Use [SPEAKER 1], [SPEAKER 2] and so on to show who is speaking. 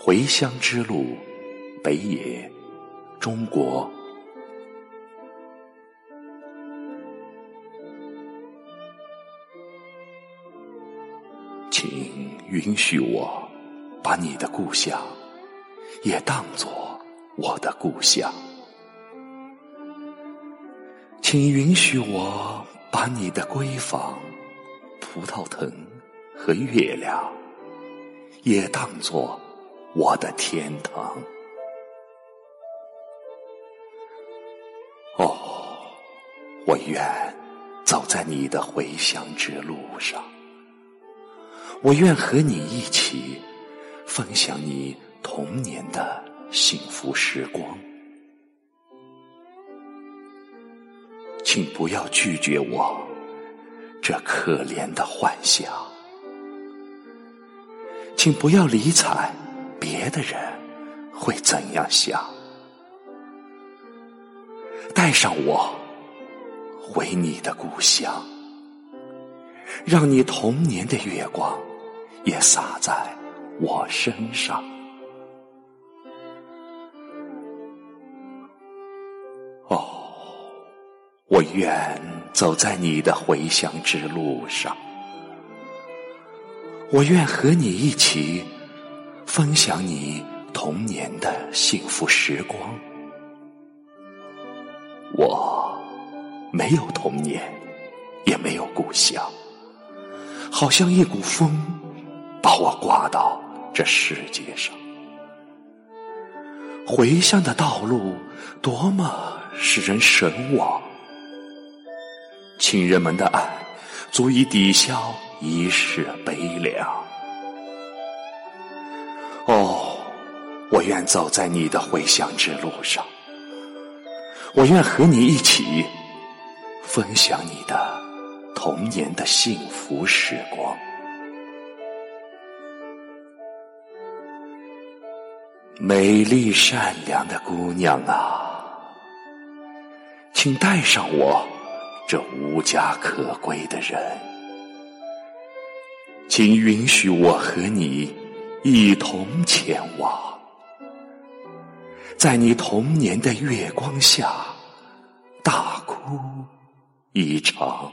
[SPEAKER 1] 回乡之路，北野，中国。请允许我把你的故乡也当作我的故乡，请允许我把你的闺房、葡萄藤和月亮也当作我的天堂。哦，我愿走在你的回乡之路上。我愿和你一起分享你童年的幸福时光，请不要拒绝我这可怜的幻想，请不要理睬别的人会怎样想，带上我回你的故乡，让你童年的月光。也洒在我身上。哦，我愿走在你的回乡之路上，我愿和你一起分享你童年的幸福时光。我没有童年，也没有故乡，好像一股风。把我刮到这世界上，回乡的道路多么使人神往，亲人们的爱足以抵消一世悲凉。哦，我愿走在你的回乡之路上，我愿和你一起分享你的童年的幸福时光。美丽善良的姑娘啊，请带上我这无家可归的人，请允许我和你一同前往，在你童年的月光下大哭一场。